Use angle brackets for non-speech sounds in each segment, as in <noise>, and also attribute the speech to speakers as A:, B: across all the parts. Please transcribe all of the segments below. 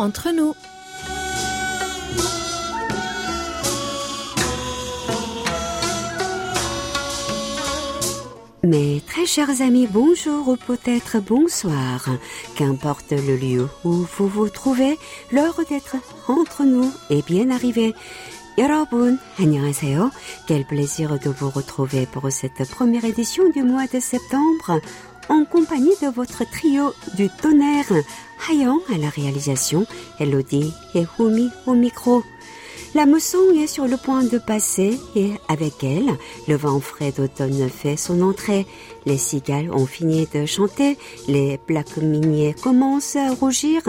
A: entre nous.
B: Mes très chers amis, bonjour ou peut-être bonsoir. Qu'importe le lieu où vous vous trouvez, l'heure d'être entre nous est bien arrivée. 여러분, 안녕하세요. Quel plaisir de vous retrouver pour cette première édition du mois de septembre en compagnie de votre trio du tonnerre, Hayan à la réalisation, Elodie et Humi au micro. La mousson est sur le point de passer et avec elle, le vent frais d'automne fait son entrée. Les cigales ont fini de chanter, les plaques miniers commencent à rougir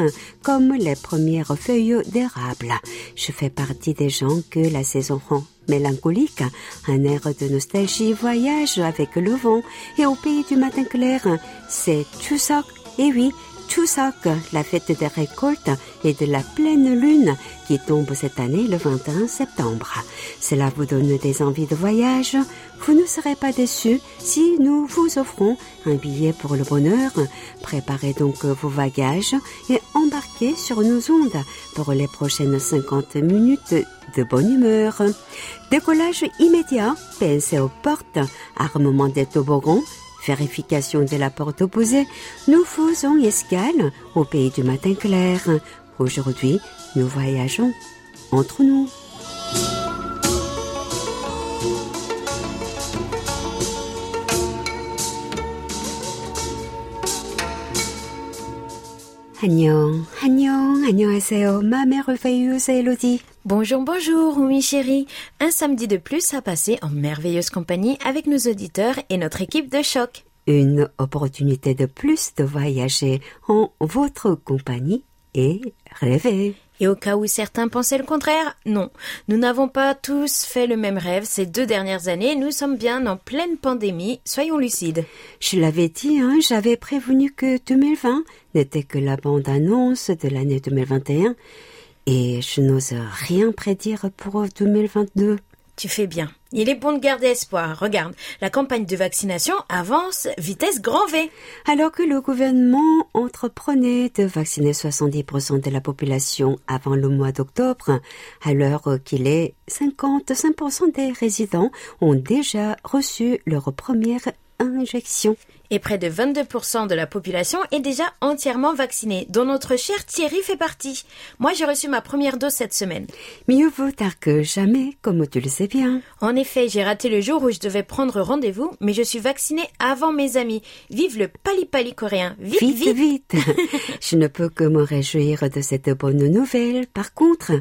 B: comme les premières feuilles d'érable. Je fais partie des gens que la saison rend mélancolique, un air de nostalgie voyage avec le vent et au pays du matin clair, c'est Chuseok. Et oui, Chuseok, la fête des récoltes et de la pleine lune qui tombe cette année le 21 septembre. Cela vous donne des envies de voyage. Vous ne serez pas déçus si nous vous offrons un billet pour le bonheur. Préparez donc vos bagages et embarquez sur nos ondes pour les prochaines 50 minutes de bonne humeur. Décollage immédiat, pensez aux portes, armement des toboggans, vérification de la porte opposée, nous faisons escale au pays du matin clair. Aujourd'hui, nous voyageons entre nous. 안녕, 안녕, 안녕하세요. Ma merveilleuse Elodie.
A: Bonjour, bonjour, oui chérie. Un samedi de plus à passer en merveilleuse compagnie avec nos auditeurs et notre équipe de choc.
B: Une opportunité de plus de voyager en votre compagnie et rêver.
A: Et au cas où certains pensaient le contraire, non. Nous n'avons pas tous fait le même rêve ces deux dernières années. Nous sommes bien en pleine pandémie. Soyons lucides.
B: Je l'avais dit, hein, j'avais prévenu que 2020 n'était que la bande-annonce de l'année 2021. Et je n'ose rien prédire pour 2022.
A: Tu fais bien. Il est bon de garder espoir. Regarde, la campagne de vaccination avance vitesse grand V.
B: Alors que le gouvernement entreprenait de vacciner 70% de la population avant le mois d'octobre, à l'heure qu'il est 55% des résidents ont déjà reçu leur première injection.
A: Et près de 22% de la population est déjà entièrement vaccinée, dont notre cher Thierry fait partie. Moi, j'ai reçu ma première dose cette semaine.
B: Mieux vaut tard que jamais, comme tu le sais bien.
A: En effet, j'ai raté le jour où je devais prendre rendez-vous, mais je suis vaccinée avant mes amis. Vive le pali-pali coréen. Vite, vite.
B: vite. <laughs> je ne peux que me réjouir de cette bonne nouvelle. Par contre,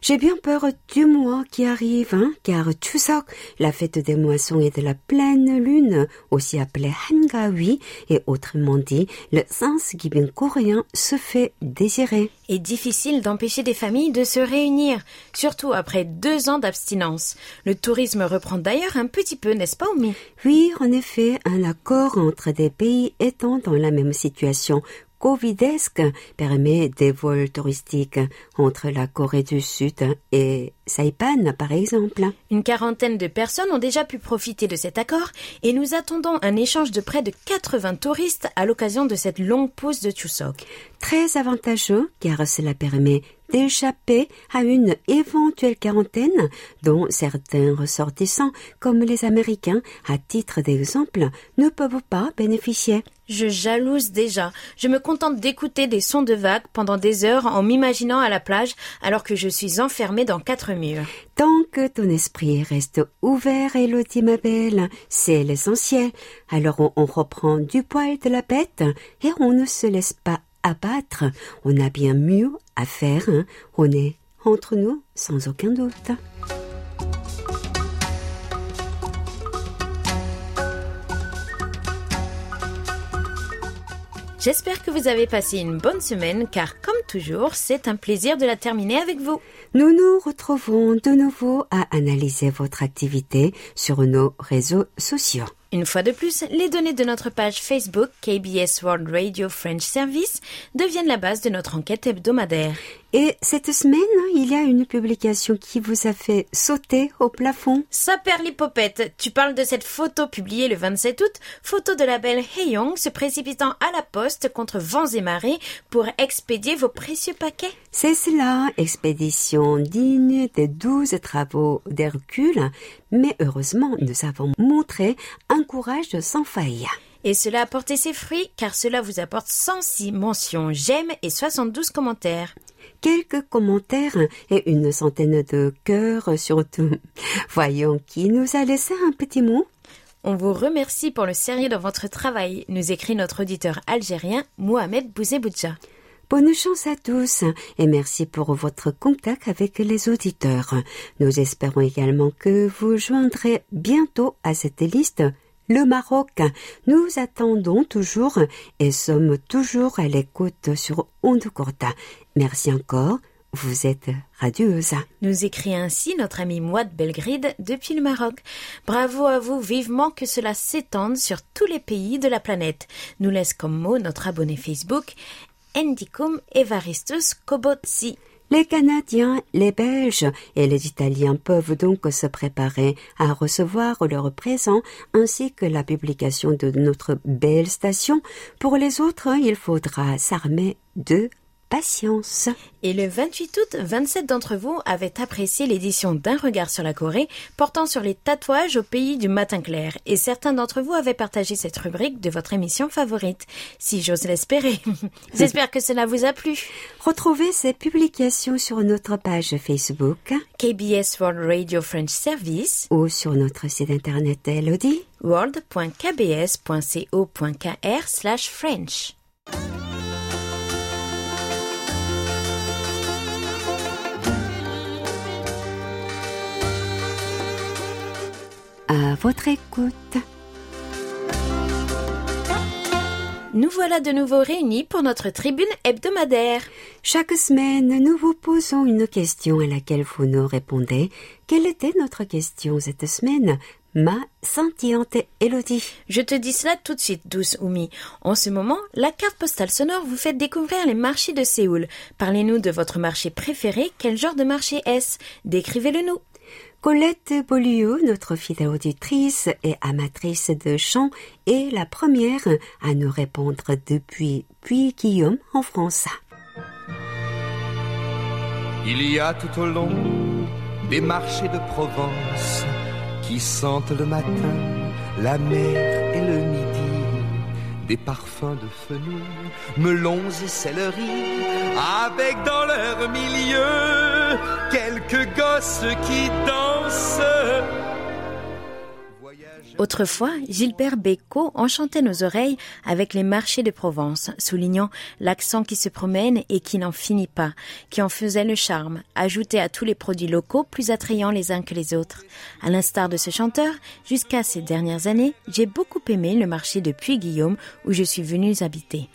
B: j'ai bien peur du mois qui arrive, hein, car Chuseok, la fête des moissons et de la pleine lune, aussi appelée Hangawi, et autrement dit, le Thanksgiving coréen se fait désirer.
A: Et difficile d'empêcher des familles de se réunir, surtout après deux ans d'abstinence. Le tourisme reprend d'ailleurs un petit peu, n'est-ce pas, Omi
B: Oui, en effet, un accord entre des pays étant dans la même situation covidesque permet des vols touristiques entre la Corée du Sud et Saipan, par exemple.
A: Une quarantaine de personnes ont déjà pu profiter de cet accord et nous attendons un échange de près de 80 touristes à l'occasion de cette longue pause de Chuseok.
B: Très avantageux car cela permet d'échapper à une éventuelle quarantaine dont certains ressortissants, comme les Américains, à titre d'exemple, ne peuvent pas bénéficier.
A: Je jalouse déjà. Je me contente d'écouter des sons de vagues pendant des heures en m'imaginant à la plage alors que je suis enfermée dans quatre murs.
B: Tant que ton esprit reste ouvert, Elodie ma belle, c'est l'essentiel. Alors on, on reprend du poil de la bête et on ne se laisse pas abattre. On a bien mieux à faire. Hein. On est entre nous sans aucun doute.
A: J'espère que vous avez passé une bonne semaine car comme toujours, c'est un plaisir de la terminer avec vous.
B: Nous nous retrouvons de nouveau à analyser votre activité sur nos réseaux sociaux.
A: Une fois de plus, les données de notre page Facebook KBS World Radio French Service deviennent la base de notre enquête hebdomadaire.
B: Et cette semaine, il y a une publication qui vous a fait sauter au plafond.
A: L'hypopète. Tu parles de cette photo publiée le 27 août, photo de la belle Heyong se précipitant à la poste contre vents et marées pour expédier vos précieux paquets.
B: C'est cela, expédition digne des douze travaux d'Hercule, mais heureusement, nous avons montré un courage sans faille.
A: Et cela a porté ses fruits car cela vous apporte 106 mentions, j'aime et 72 commentaires
B: quelques commentaires et une centaine de cœurs surtout. <laughs> Voyons qui nous a laissé un petit mot.
A: On vous remercie pour le sérieux de votre travail, nous écrit notre auditeur algérien Mohamed Bouzeboudja.
B: Bonne chance à tous et merci pour votre contact avec les auditeurs. Nous espérons également que vous joindrez bientôt à cette liste le Maroc. Nous attendons toujours et sommes toujours à l'écoute sur Onde. Merci encore. Vous êtes radieuse.
A: Nous écrit ainsi notre ami Mouad Belgride depuis le Maroc. Bravo à vous, vivement que cela s'étende sur tous les pays de la planète. Nous laisse comme mot notre abonné Facebook, Endicum Evaristus Kobotsi.
B: Les Canadiens, les Belges et les Italiens peuvent donc se préparer à recevoir leurs présents ainsi que la publication de notre belle station. Pour les autres, il faudra s'armer de patience.
A: Et le 28 août, 27 d'entre vous avaient apprécié l'édition d'un regard sur la Corée portant sur les tatouages au pays du matin clair. Et certains d'entre vous avaient partagé cette rubrique de votre émission favorite. Si j'ose l'espérer. <laughs> J'espère que cela vous a plu.
B: Retrouvez ces publications sur notre page Facebook
A: KBS World Radio French Service
B: ou sur notre site internet Elodie
A: world.kbs.co.kr slash French.
B: À votre écoute.
A: Nous voilà de nouveau réunis pour notre tribune hebdomadaire.
B: Chaque semaine, nous vous posons une question à laquelle vous nous répondez. Quelle était notre question cette semaine? Ma scintillante Elodie.
A: Je te dis cela tout de suite, douce Oumi. En ce moment, la carte postale sonore vous fait découvrir les marchés de Séoul. Parlez-nous de votre marché préféré. Quel genre de marché est-ce? Décrivez-le nous.
B: Colette Beaulieu, notre fidèle auditrice et amatrice de chant, est la première à nous répondre depuis puis Guillaume en France.
C: Il y a tout au long des marchés de Provence qui sentent le matin la mer et le midi des parfums de fenouil, melons et céleri, avec dans leur milieu quelques gosses qui dansent.
A: Autrefois, Gilbert Bécaud enchantait nos oreilles avec les marchés de Provence, soulignant l'accent qui se promène et qui n'en finit pas, qui en faisait le charme, ajouté à tous les produits locaux plus attrayants les uns que les autres. À l'instar de ce chanteur, jusqu'à ces dernières années, j'ai beaucoup aimé le marché de Puy-Guillaume où je suis venue habiter.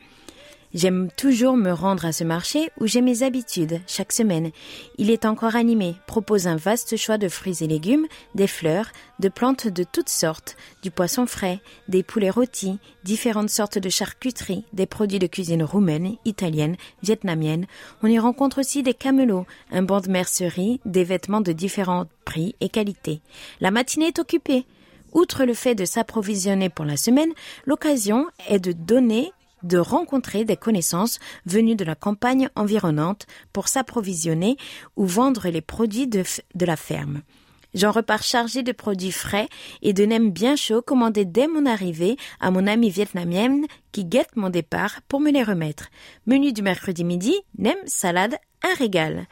A: J'aime toujours me rendre à ce marché où j'ai mes habitudes chaque semaine. Il est encore animé, propose un vaste choix de fruits et légumes, des fleurs, de plantes de toutes sortes, du poisson frais, des poulets rôtis, différentes sortes de charcuterie, des produits de cuisine roumaine, italienne, vietnamienne. On y rencontre aussi des camelots, un banc de mercerie, des vêtements de différents prix et qualités. La matinée est occupée. Outre le fait de s'approvisionner pour la semaine, l'occasion est de donner de rencontrer des connaissances venues de la campagne environnante pour s'approvisionner ou vendre les produits de, la ferme. J'en repars chargé de produits frais et de nems bien chauds commandés dès mon arrivée à mon amie vietnamienne qui guette mon départ pour me les remettre. Menu du mercredi midi, nem, salade, un régal.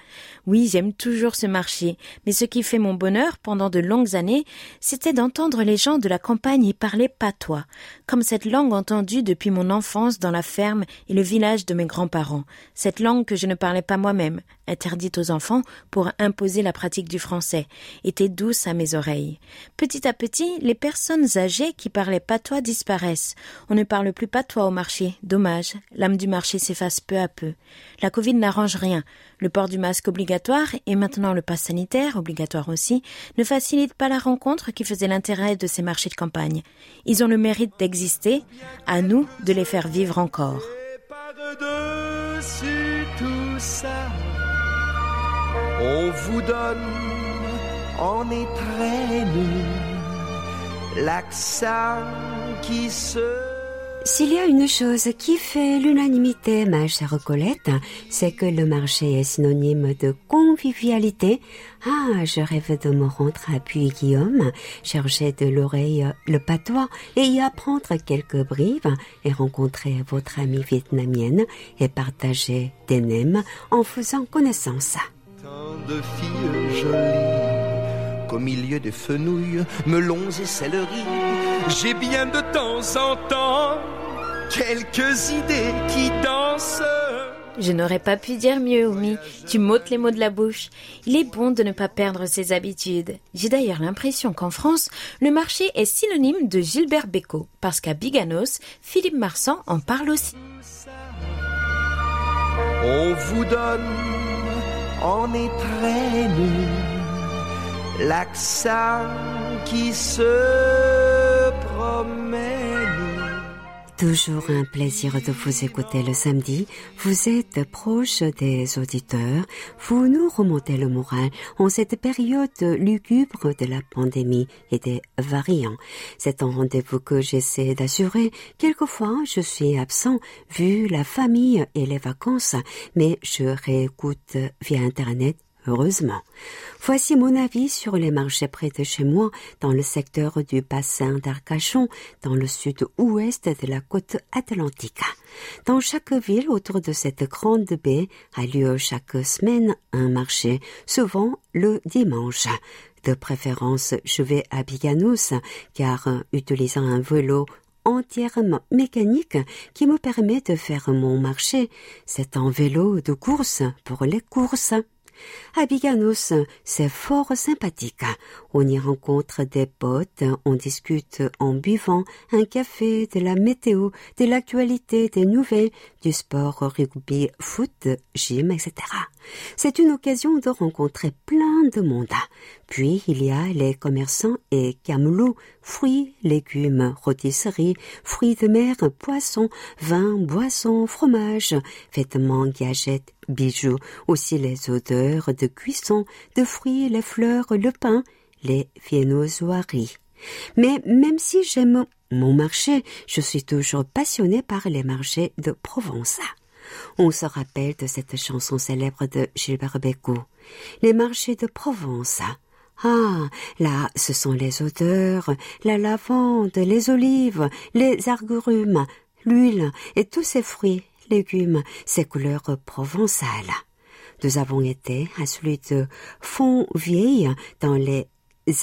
A: Oui, j'aime toujours ce marché, mais ce qui fait mon bonheur pendant de longues années, c'était d'entendre les gens de la campagne y parler patois, comme cette langue entendue depuis mon enfance dans la ferme et le village de mes grands-parents, cette langue que je ne parlais pas moi-même, interdite aux enfants pour imposer la pratique du français, était douce à mes oreilles. Petit à petit, les personnes âgées qui parlaient patois disparaissent. On ne parle plus patois au marché. Dommage. L'âme du marché s'efface peu à peu. La Covid n'arrange rien. Le port du masque obligatoire et maintenant le pass sanitaire obligatoire aussi ne facilite pas la rencontre qui faisait l'intérêt de ces marchés de campagne. Ils ont le mérite d'exister. À nous de les faire vivre encore.
C: On vous donne en l'accent qui
B: s'il y a une chose qui fait l'unanimité, ma chère Colette, c'est que le marché est synonyme de convivialité. Ah, je rêve de me rendre à Puy-Guillaume, chercher de l'oreille le patois et y apprendre quelques brives et rencontrer votre amie vietnamienne et partager des nems en faisant connaissance.
C: Qu'au milieu des fenouilles, melons et céleri, j'ai bien de temps en temps quelques idées qui dansent.
A: Je n'aurais pas pu dire mieux, Oumi. Tu m'ôtes les mots de la bouche. Il est bon de ne pas perdre ses habitudes. J'ai d'ailleurs l'impression qu'en France, le marché est synonyme de Gilbert Bécaud, parce qu'à Biganos, Philippe Marsan en parle aussi.
C: On vous donne en étrennes l'accent qui se promène.
B: Toujours un plaisir de vous écouter le samedi. Vous êtes proche des auditeurs. Vous nous remontez le moral en cette période lugubre de la pandémie et des variants. C'est un rendez-vous que j'essaie d'assurer. Quelquefois, je suis absent vu la famille et les vacances, mais je réécoute via Internet Heureusement. Voici mon avis sur les marchés près de chez moi, dans le secteur du bassin d'Arcachon, dans le sud-ouest de la côte atlantique. Dans chaque ville autour de cette grande baie a lieu chaque semaine un marché, souvent le dimanche. De préférence, je vais à Biganos, car utilisant un vélo entièrement mécanique qui me permet de faire mon marché, c'est un vélo de course pour les courses. À c'est fort sympathique. On y rencontre des potes, on discute en buvant un café, de la météo, de l'actualité, des nouvelles, du sport, rugby, foot, gym, etc. C'est une occasion de rencontrer plein de monde. Puis il y a les commerçants et camelots, fruits, légumes, rôtisseries, fruits de mer, poissons, vins, boissons, fromages, vêtements, gadgets, bijoux, aussi les odeurs de cuisson, de fruits, les fleurs, le pain, les viennoiseries. Mais même si j'aime mon marché, je suis toujours passionnée par les marchés de Provence. On se rappelle de cette chanson célèbre de Gilbert Bécaud. Les marchés de Provence. Ah, là, ce sont les odeurs, la lavande, les olives, les argurumes, l'huile et tous ces fruits, légumes, ces couleurs provençales. Nous avons été à celui de Fontvieille dans les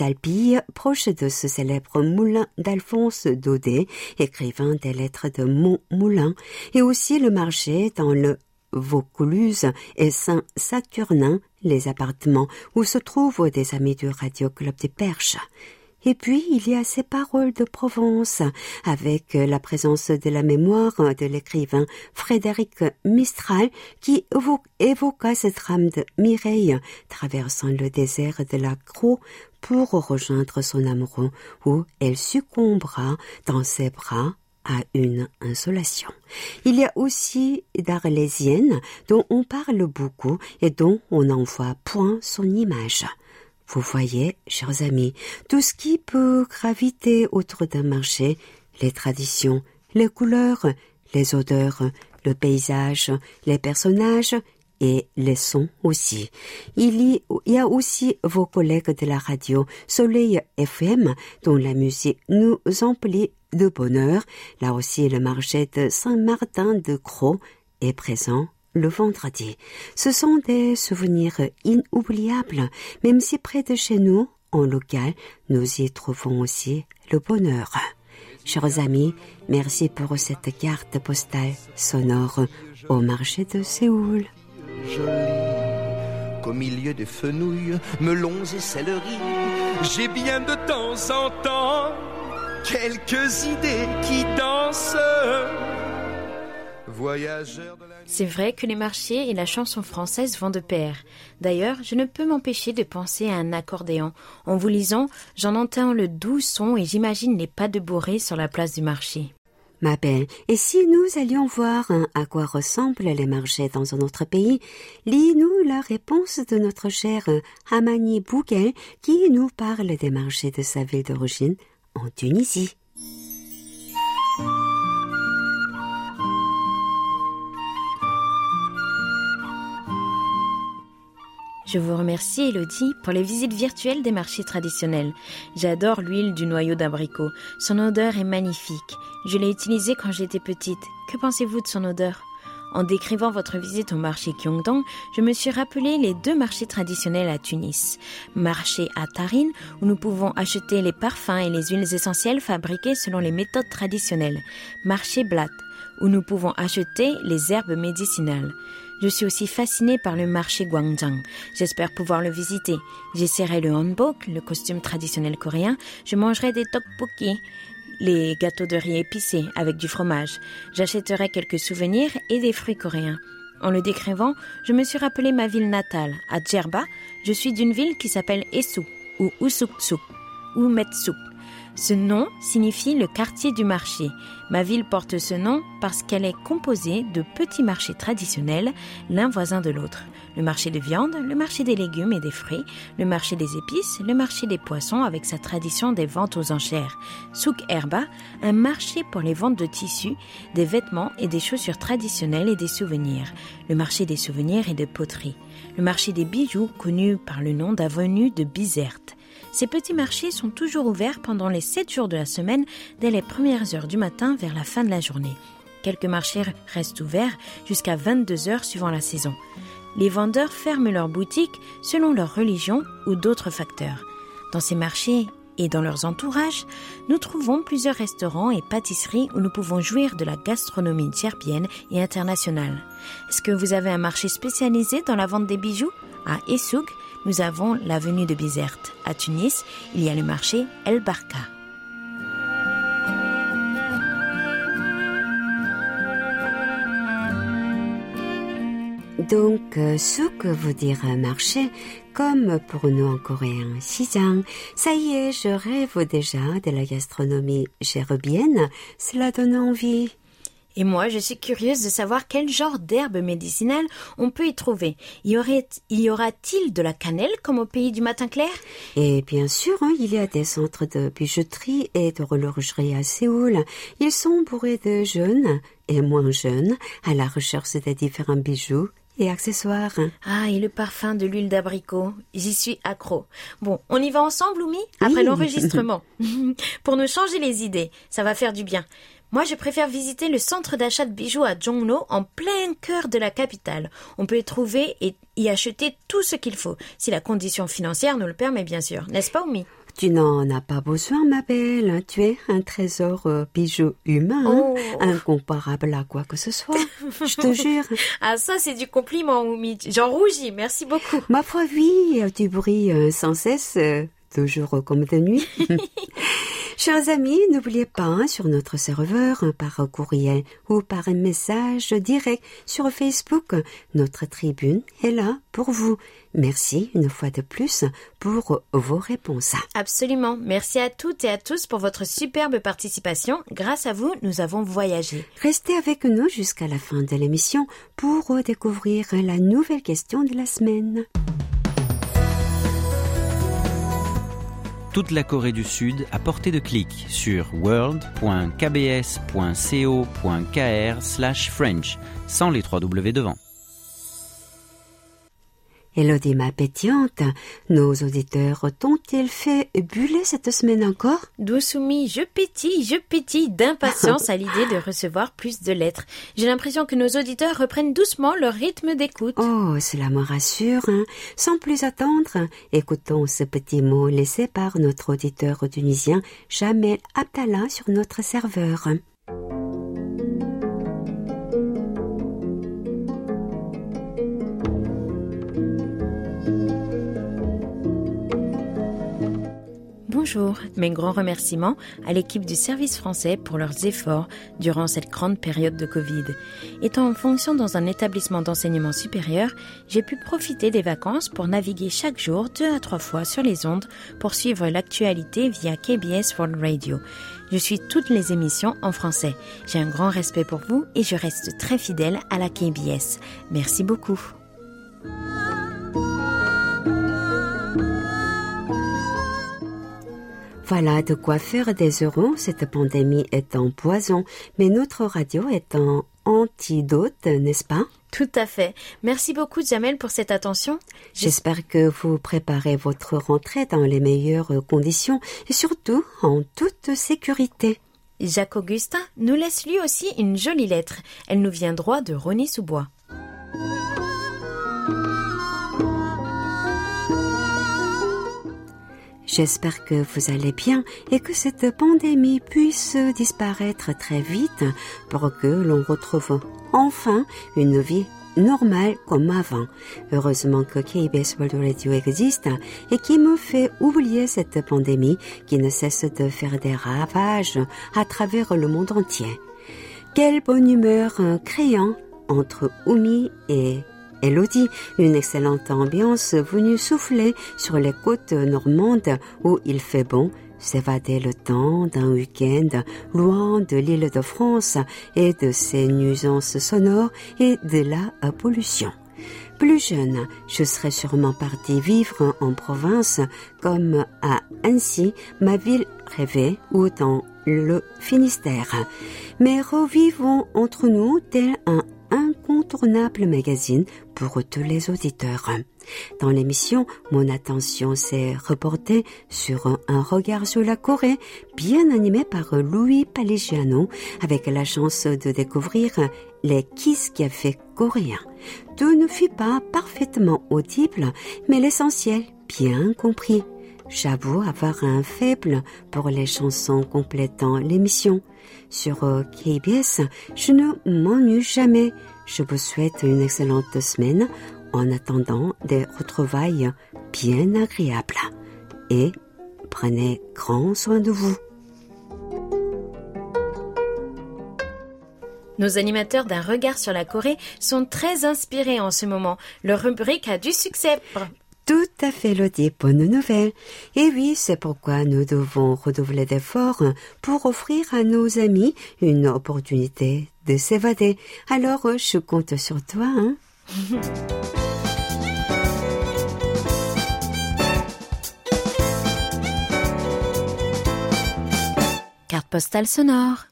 B: Alpilles, proche de ce célèbre moulin d'Alphonse Daudet, écrivain des lettres de Montmoulin, et aussi le marché dans le Vaucluse et Saint-Saturnin, les appartements où se trouvent des amis du Radio Club des Perches. Et puis, il y a ces paroles de Provence, avec la présence de la mémoire de l'écrivain Frédéric Mistral, qui évoqua cette drame de Mireille traversant le désert de la Croix pour rejoindre son amoureux, où elle succombera dans ses bras à une insolation. Il y a aussi d'Arlésienne, dont on parle beaucoup et dont on n'en voit point son image. Vous voyez, chers amis, tout ce qui peut graviter autour d'un marché, les traditions, les couleurs, les odeurs, le paysage, les personnages et les sons aussi. Il y a aussi vos collègues de la radio Soleil FM dont la musique nous emplit de bonheur. Là aussi, le marché de Saint-Martin de Croix est présent le vendredi. Ce sont des souvenirs inoubliables, même si près de chez nous, en local, nous y trouvons aussi le bonheur. Chers amis, merci pour cette carte postale sonore au marché de Séoul.
C: Qu'au milieu des fenouilles, melons et céleri, j'ai bien de temps en temps quelques idées qui dansent.
A: C'est vrai que les marchés et la chanson française vont de pair. D'ailleurs, je ne peux m'empêcher de penser à un accordéon. En vous lisant, j'en entends le doux son et j'imagine les pas de bourrée sur la place du marché.
B: ma belle, et si nous allions voir hein, à quoi ressemblent les marchés dans un autre pays, lis-nous la réponse de notre cher Hamani Bouguel qui nous parle des marchés de sa ville d'origine en Tunisie.
A: Je vous remercie, Elodie, pour les visites virtuelles des marchés traditionnels. J'adore l'huile du noyau d'abricot. Son odeur est magnifique. Je l'ai utilisée quand j'étais petite. Que pensez-vous de son odeur? En décrivant votre visite au marché Kyongdong, je me suis rappelé les deux marchés traditionnels à Tunis. Marché à Tarin, où nous pouvons acheter les parfums et les huiles essentielles fabriquées selon les méthodes traditionnelles. Marché Blat, où nous pouvons acheter les herbes médicinales. Je suis aussi fascinée par le marché Gwangjang. J'espère pouvoir le visiter. J'essaierai le hanbok, le costume traditionnel coréen. Je mangerai des tteokbokki, les gâteaux de riz épicés avec du fromage. J'achèterai quelques souvenirs et des fruits coréens. En le décrivant, je me suis rappelé ma ville natale. À Djerba, je suis d'une ville qui s'appelle Esu, ou Usuksuk, ou Metsuk. Ce nom signifie le quartier du marché. Ma ville porte ce nom parce qu'elle est composée de petits marchés traditionnels, l'un voisin de l'autre. Le marché de viande, le marché des légumes et des fruits, le marché des épices, le marché des poissons avec sa tradition des ventes aux enchères. Souk Herba, un marché pour les ventes de tissus, des vêtements et des chaussures traditionnelles et des souvenirs. Le marché des souvenirs et de poterie. Le marché des bijoux, connu par le nom d'avenue de Bizerte. Ces petits marchés sont toujours ouverts pendant les 7 jours de la semaine, dès les premières heures du matin vers la fin de la journée. Quelques marchés restent ouverts jusqu'à 22 heures suivant la saison. Les vendeurs ferment leurs boutiques selon leur religion ou d'autres facteurs. Dans ces marchés et dans leurs entourages, nous trouvons plusieurs restaurants et pâtisseries où nous pouvons jouir de la gastronomie djerbienne et internationale. Est-ce que vous avez un marché spécialisé dans la vente des bijoux? À Essouk, nous avons l'avenue de Bizerte. À Tunis, il y a le marché El Barka.
B: Donc, euh, souk veut dire marché, comme pour nous en coréen, sijang. Ça y est, je rêve déjà de la gastronomie gérubienne. Cela donne envie.
A: Et moi, je suis curieuse de savoir quel genre d'herbe médicinale on peut y trouver. Y, aurait, y aura-t-il de la cannelle comme au pays du matin clair?
B: Et bien sûr, hein, il y a des centres de bijouterie et de horlogerie à Séoul. Ils sont bourrés de jeunes et moins jeunes à la recherche des différents bijoux et accessoires.
A: Ah, et le parfum de l'huile d'abricot. J'y suis accro. Bon, on y va ensemble, Oumi? Après l'enregistrement. <laughs> Pour nous changer les idées. Ça va faire du bien. Moi, je préfère visiter le centre d'achat de bijoux à Jongno, en plein cœur de la capitale. On peut y trouver et y acheter tout ce qu'il faut, si la condition financière nous le permet, bien sûr. N'est-ce pas, Oumi?
B: Tu n'en as pas besoin, ma belle. Tu es un trésor euh, bijou humain, hein.
A: Oh.
B: incomparable à quoi que ce soit. Je te <laughs> jure.
A: Ah, ça, c'est du compliment, Oumi. J'en rougis. Merci beaucoup.
B: Ma foi, oui, tu brilles euh, sans cesse, euh, toujours comme de nuit. <laughs> Chers amis, n'oubliez pas hein, sur notre serveur, hein, par courriel ou par un message direct sur Facebook, notre tribune est là pour vous. Merci une fois de plus pour vos réponses.
A: Absolument. Merci à toutes et à tous pour votre superbe participation. Grâce à vous, nous avons voyagé.
B: Restez avec nous jusqu'à la fin de l'émission pour découvrir la nouvelle question de la semaine.
D: Toute la Corée du Sud à portée de clic sur world.kbs.co.kr/french sans les trois W devant.
B: Elodie ma pétillante, nos auditeurs t'ont-ils fait buller cette semaine encore
A: Douceoumi, je pétille, je pétille d'impatience à l'idée de recevoir plus de lettres. J'ai l'impression que nos auditeurs reprennent doucement leur rythme d'écoute.
B: Oh, cela me rassure. hein. Sans plus attendre, écoutons ce petit mot laissé par notre auditeur tunisien Jamel Abdallah sur notre serveur.
A: Bonjour. Mes grands remerciements à l'équipe du service français pour leurs efforts durant cette grande période de Covid. Étant en fonction dans un établissement d'enseignement supérieur, j'ai pu profiter des vacances pour naviguer chaque jour deux à trois fois sur les ondes pour suivre l'actualité via KBS World Radio. Je suis toutes les émissions en français. J'ai un grand respect pour vous et je reste très fidèle à la KBS. Merci beaucoup.
B: Voilà de quoi faire des euros. Cette pandémie est un poison, mais notre radio est un antidote, n'est-ce pas?
A: Tout à fait. Merci beaucoup, Jamel, pour cette attention.
B: J'espère que vous préparez votre rentrée dans les meilleures conditions et surtout en toute sécurité.
A: Jacques Augustin nous laisse lui aussi une jolie lettre. Elle nous vient droit de Rony-sous-Bois.
B: J'espère que vous allez bien et que cette pandémie puisse disparaître très vite pour que l'on retrouve enfin une vie normale comme avant. Heureusement que KBS World Radio existe et qui me fait oublier cette pandémie qui ne cesse de faire des ravages à travers le monde entier. Quelle bonne humeur créant entre Oumi et Elodie, une excellente ambiance venue souffler sur les côtes normandes où il fait bon s'évader le temps d'un week-end loin de l'île de France et de ses nuisances sonores et de la pollution. Plus jeune, je serais sûrement partie vivre en province comme à Annecy, ma ville rêvée, ou dans le Finistère. Mais revivons entre nous tel un incontournable magazine pour tous les auditeurs. Dans l'émission, mon attention s'est reportée sur un regard sur la Corée, bien animé par Louis Paligiano, avec la chance de découvrir les Kiss Café coréens. Tout ne fut pas parfaitement audible, mais l'essentiel bien compris. J'avoue avoir un faible pour les chansons complétant l'émission. Sur KBS, je ne m'ennuie jamais. Je vous souhaite une excellente semaine en attendant des retrouvailles bien agréables. Et prenez grand soin de vous.
A: Nos animateurs d'un regard sur la Corée sont très inspirés en ce moment. Leur rubrique a du succès.
B: Tout à fait, Lodi, bonne nouvelle. Et oui, c'est pourquoi nous devons redoubler d'efforts pour offrir à nos amis une opportunité de s'évader. Alors, je compte sur toi, hein. <laughs>
A: Carte postale sonore.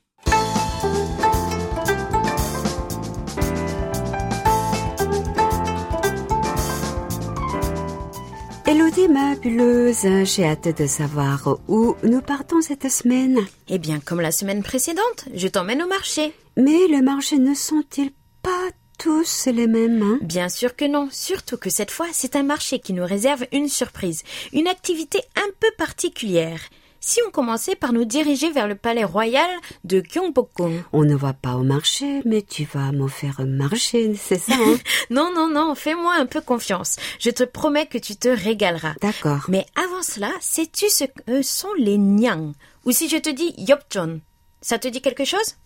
B: Elodie, ma buleuse, j'ai hâte de savoir où nous partons cette semaine.
A: Eh bien, comme la semaine précédente, je t'emmène au marché.
B: Mais les marchés ne sont-ils pas tous les mêmes hein?
A: Bien sûr que non, surtout que cette fois, c'est un marché qui nous réserve une surprise, une activité un peu particulière. Si on commençait par nous diriger vers le palais royal de Gyeongbokgung.
B: On ne va pas au marché, mais tu vas me faire marcher, c'est ça hein <laughs>
A: Non, non, non, fais-moi un peu confiance. Je te promets que tu te régaleras.
B: D'accord.
A: Mais avant cela, sais-tu ce que sont les nyang Ou si je te dis yopjon, ça te dit quelque chose?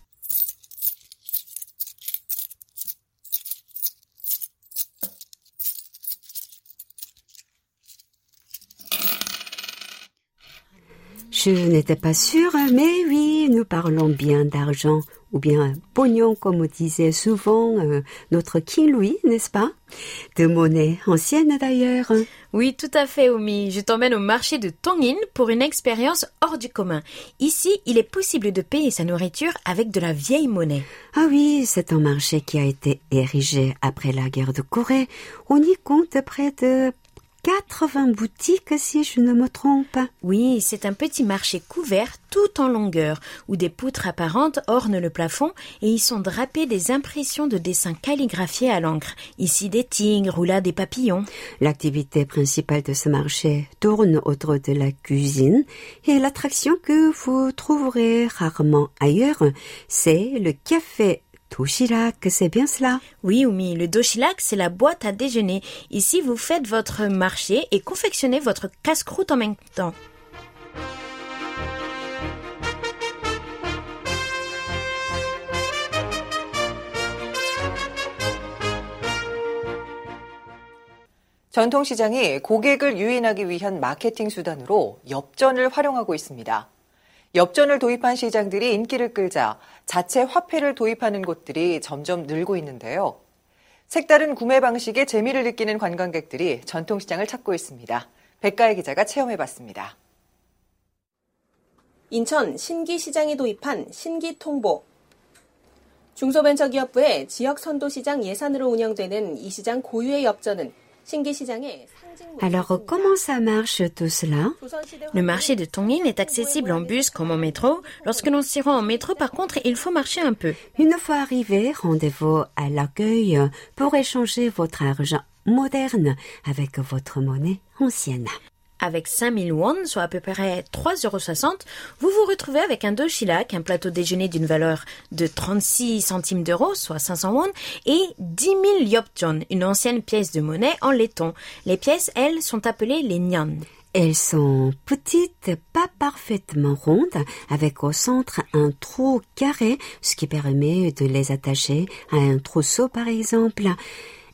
B: Je n'étais pas sûre, mais oui, nous parlons bien d'argent, ou bien pognon, comme disait souvent euh, notre King Louis, n'est-ce pas? De monnaie ancienne d'ailleurs.
A: Oui, tout à fait, Omi. Je t'emmène au marché de Tongin pour une expérience hors du commun. Ici, il est possible de payer sa nourriture avec de la vieille monnaie.
B: Ah oui, c'est un marché qui a été érigé après la guerre de Corée. On y compte près de 80 boutiques si je ne me trompe.
A: Oui, c'est un petit marché couvert tout en longueur, où des poutres apparentes ornent le plafond et y sont drapées des impressions de dessins calligraphiés à l'encre. Ici des tigres ou là des papillons.
B: L'activité principale de ce marché tourne autour de la cuisine et l'attraction que vous trouverez rarement ailleurs, c'est le café Doshilak, c'est bien cela
A: Oui, Oumi, le doshilak, c'est la boîte à déjeuner. Ici, vous faites votre marché et confectionnez votre casse-croûte en même temps.
E: 전통시장이 고객을 유인하기 위한 마케팅 수단으로 엽전을 활용하고 있습니다. 엽전을 도입한 시장들이 인기를 끌자 자체 화폐를 도입하는 곳들이 점점 늘고 있는데요. 색다른 구매 방식에 재미를 느끼는 관광객들이 전통시장을 찾고 있습니다. 백가의 기자가 체험해봤습니다.
F: 인천 신기시장이 doip한 신기통보. 중소벤처기업부의 지역 선도시장 예산으로 운영되는 이 시장 고유의 엽전은
B: Alors, comment ça marche tout cela?
A: Le marché de Tongying est accessible en bus comme en métro. Lorsque l'on s'y rend en métro, par contre, il faut marcher un peu.
B: Une fois arrivé, rendez-vous à l'accueil pour échanger votre argent moderne avec votre monnaie ancienne.
A: Avec 5000 won, soit à peu près 3,60 euros, vous vous retrouvez avec un doshilak, un plateau déjeuner d'une valeur de 36 centimes d'euros, soit 500 won, et 10 000 yopjon, une ancienne pièce de monnaie en laiton. Les pièces, elles, sont appelées les nyan.
B: Elles sont petites, pas parfaitement rondes, avec au centre un trou carré, ce qui permet de les attacher à un trousseau par exemple.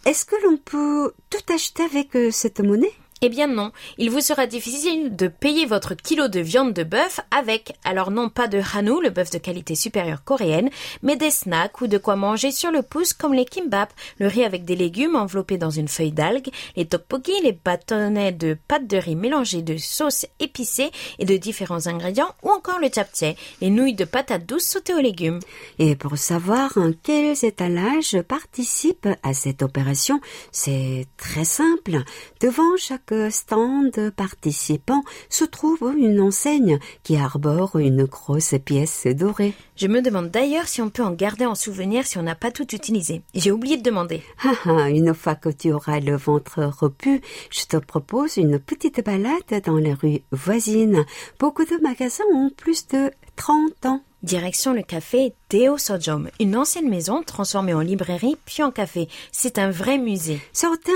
B: Est-ce que l'on peut tout acheter avec euh, cette monnaie?
A: Eh bien non, il vous sera difficile de payer votre kilo de viande de bœuf avec, alors non pas de Hanu, le bœuf de qualité supérieure coréenne, mais des snacks ou de quoi manger sur le pouce comme les kimbap, le riz avec des légumes enveloppés dans une feuille d'algue, les tteokbokki, les bâtonnets de pâte de riz mélangés de sauce épicée et de différents ingrédients, ou encore le japchae, les nouilles de patates douces sautées aux légumes.
B: Et pour savoir en quels étalages participent à cette opération, c'est très simple. Devant stand participant se trouve une enseigne qui arbore une grosse pièce dorée.
A: Je me demande d'ailleurs si on peut en garder en souvenir si on n'a pas tout utilisé. J'ai oublié de demander.
B: Ah, ah, une fois que tu auras le ventre repu, je te propose une petite balade dans les rues voisines. Beaucoup de magasins ont plus de 30 ans.
A: Direction le café Teo Sojom, une ancienne maison transformée en librairie puis en café. C'est un vrai musée.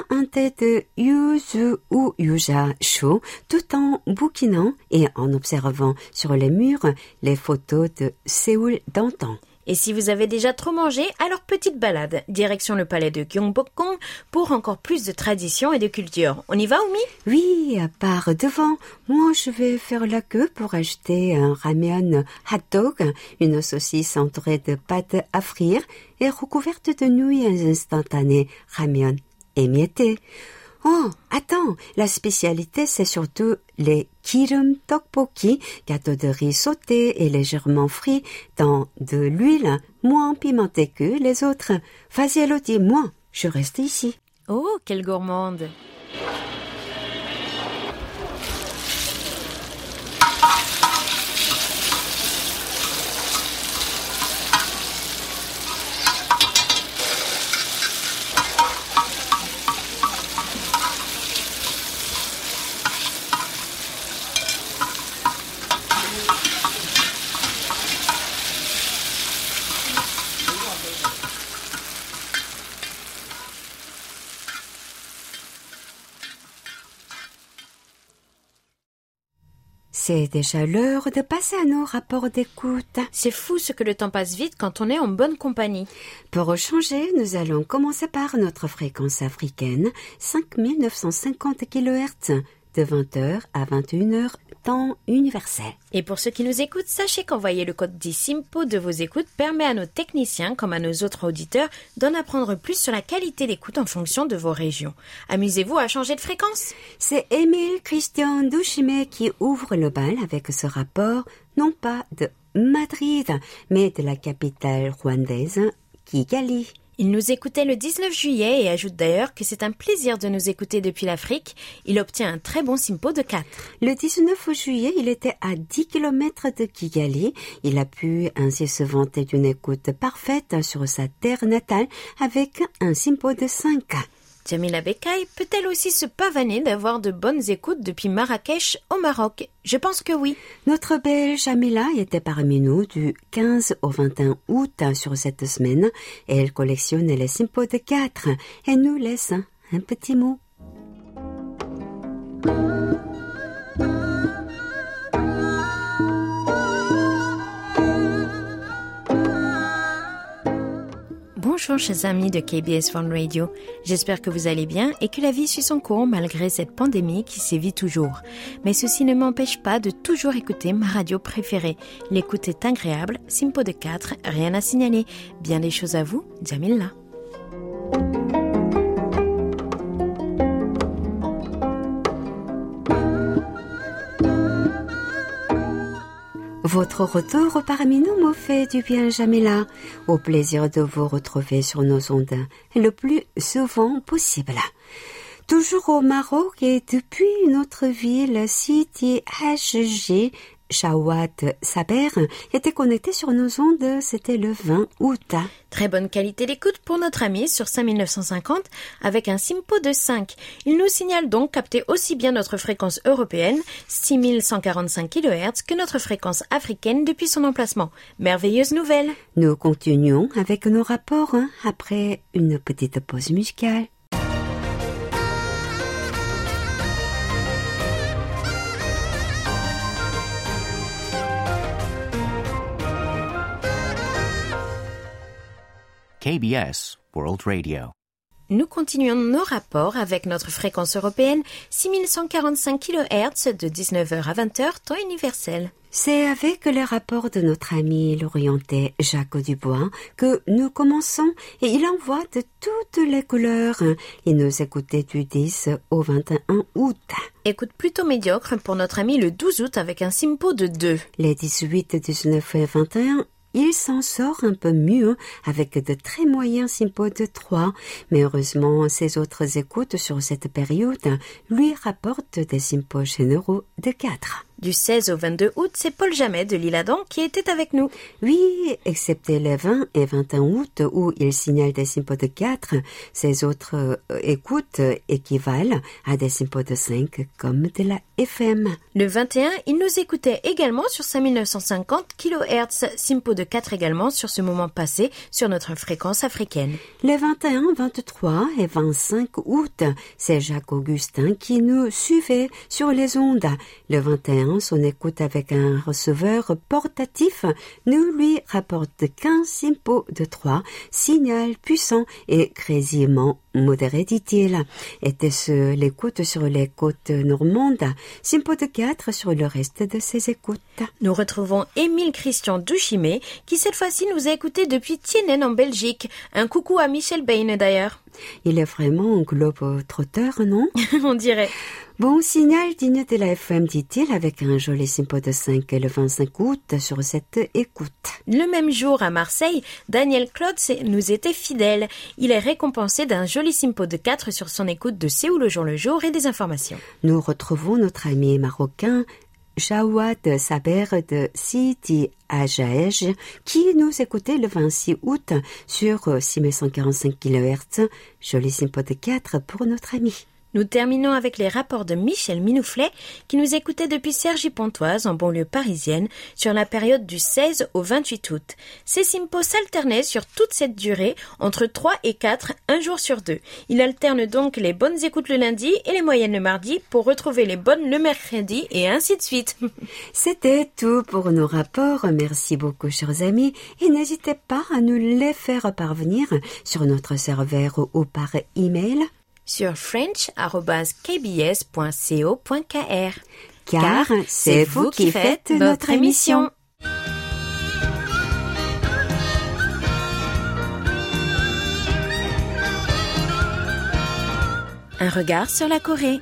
B: Un thé de yuzu ou yuja chaud tout en bouquinant et en observant sur les murs les photos de Séoul d'antan.
A: Et si vous avez déjà trop mangé, alors petite balade, direction le palais de Gyeongbokgung pour encore plus de tradition et de culture. On y va, Oumi?
B: Oui, par devant. Moi, je vais faire la queue pour acheter un ramen hot dog, une saucisse entourée de pâte à frire et recouverte de nouilles instantanées, ramen émietté. Oh, attends, la spécialité c'est surtout les kirum tteokbokki, gâteaux de riz sauté et légèrement frits dans de l'huile moins pimentée que les autres. Vas-y Elodie, moi, je reste ici.
A: Oh, quelle gourmande
B: C'est déjà l'heure de passer à nos rapports d'écoute.
A: C'est fou ce que le temps passe vite quand on est en bonne compagnie.
B: Pour changer, nous allons commencer par notre fréquence africaine, 5950 kHz, de 20h à 21h, temps universel.
A: Et pour ceux qui nous écoutent, sachez qu'envoyer le code SIMPO de vos écoutes permet à nos techniciens, comme à nos autres auditeurs, d'en apprendre plus sur la qualité d'écoute en fonction de vos régions. Amusez-vous à changer de fréquence?
B: C'est Émile Christian Douchimé qui ouvre le bal avec ce rapport, non pas de Madrid, mais de la capitale rwandaise, Kigali.
A: Il nous écoutait le 19 juillet et ajoute d'ailleurs que c'est un plaisir de nous écouter depuis l'Afrique. Il obtient un très bon simpo de 4.
B: Le 19 juillet, il était à 10 km de Kigali. Il a pu ainsi se vanter d'une écoute parfaite sur sa terre natale avec un simpo de 5.
A: Jamila Bekay peut-elle aussi se pavaner d'avoir de bonnes écoutes depuis Marrakech au Maroc? Je pense que oui.
B: Notre belle Jamila était parmi nous du 15 au 21 août sur cette semaine elle collectionne les simpos de 4 et nous laisse un petit mot.
A: Bonjour chers amis de KBS One Radio. J'espère que vous allez bien et que la vie suit son cours malgré cette pandémie qui sévit toujours. Mais ceci ne m'empêche pas de toujours écouter ma radio préférée. L'écoute est agréable, Simpo de 4, rien à signaler. Bien des choses à vous, Jamila.
B: Votre retour parmi nous me fait du bien, Jamila. Au plaisir de vous retrouver sur nos ondes le plus souvent possible. Toujours au Maroc et depuis notre ville, City HG, Shawat Saber était connecté sur nos ondes, c'était le 20 août.
A: Très bonne qualité d'écoute pour notre ami sur 5950 avec un Simpo de 5. Il nous signale donc capter aussi bien notre fréquence européenne, 6145 kHz, que notre fréquence africaine depuis son emplacement. Merveilleuse nouvelle.
B: Nous continuons avec nos rapports hein, après une petite pause musicale.
D: KBS World Radio.
A: Nous continuons nos rapports avec notre fréquence européenne 6145 kHz de 19h à 20h, temps universel.
B: C'est avec le rapport de notre ami l'orientais Jacques Dubois que nous commençons et il envoie de toutes les couleurs. Il nous écoutait du 10 au 21 août.
A: Écoute plutôt médiocre pour notre ami le 12 août avec un simpo de 2.
B: Les 18, 19 et 21 il s'en sort un peu mieux avec de très moyens de 3, mais heureusement ses autres écoutes sur cette période lui rapportent des simpos généraux de 4.
A: Du 16 au 22 août, c'est Paul Jamet de l'Île-Adam qui était avec nous.
B: Oui, excepté le 20 et 21 août où il signale des simpos de 4, ses autres euh, écoutes équivalent à des simpos de 5 comme de la FM.
A: Le 21, il nous écoutait également sur 5950 kHz, simpo de 4 également sur ce moment passé sur notre fréquence africaine.
B: Le 21, 23 et 25 août, c'est Jacques Augustin qui nous suivait sur les ondes. Le 21, son écoute avec un receveur portatif. Nous lui rapporte 15 simpos de 3, signal puissant et quasiment modéré, dit-il. Était-ce l'écoute sur les côtes normandes, simpo de 4 sur le reste de ses écoutes.
A: Nous retrouvons Émile Christian Douchimé, qui cette fois-ci nous a écoutés depuis Tienen en Belgique. Un coucou à Michel Bain d'ailleurs.
B: Il est vraiment un globe trotteur, non? <laughs>
A: On dirait.
B: Bon signal digne de la FM, dit-il, avec un joli simpo de 5 le 25 août sur cette écoute.
A: Le même jour, à Marseille, Daniel Claude nous était fidèle. Il est récompensé d'un joli simpo de 4 sur son écoute de Séoul au jour le jour et des informations.
B: Nous retrouvons notre ami marocain Jawad Saber de Sidi Ajaej qui nous écoutait le 26 août sur 6145 kHz. Joli simpo de 4 pour notre ami.
A: Nous terminons avec les rapports de Michel Minouflet qui nous écoutait depuis Cergy-Pontoise en banlieue parisienne sur la période du 16 au 28 août. Ces simpos s'alternaient sur toute cette durée entre 3 et 4, un jour sur deux. Il alterne donc les bonnes écoutes le lundi et les moyennes le mardi pour retrouver les bonnes le mercredi et ainsi de suite. <laughs>
B: C'était tout pour nos rapports. Merci beaucoup chers amis et n'hésitez pas à nous les faire parvenir sur notre serveur ou par email
A: sur french.kbs.co.kr.
B: Car c'est vous qui faites notre émission.
A: Un regard sur la Corée.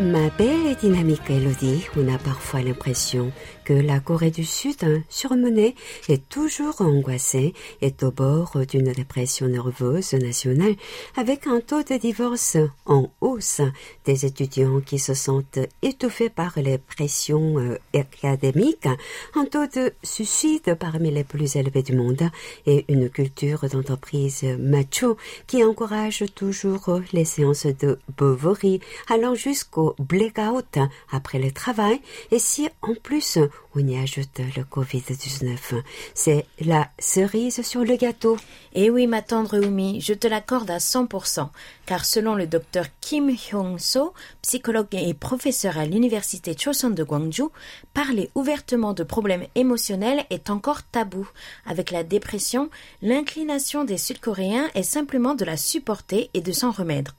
B: Ma belle et dynamique Elodie, on a parfois l'impression que la Corée du Sud, surmenée et toujours angoissée, est au bord d'une dépression nerveuse nationale avec un taux de divorce en hausse, des étudiants qui se sentent étouffés par les pressions euh, académiques, un taux de suicide parmi les plus élevés du monde et une culture d'entreprise macho qui encourage toujours les séances de Bovary allant jusqu'au blackout après le travail. Et si en plus on y ajoute le Covid-19, c'est la cerise sur le gâteau.
A: Eh oui, ma tendre Oumi, je te l'accorde à 100%, car selon le docteur Kim Hyung-so, psychologue et professeur à l'université Chosun de Gwangju, parler ouvertement de problèmes émotionnels est encore tabou. Avec la dépression, l'inclination des Sud-Coréens est simplement de la supporter et de s'en remettre.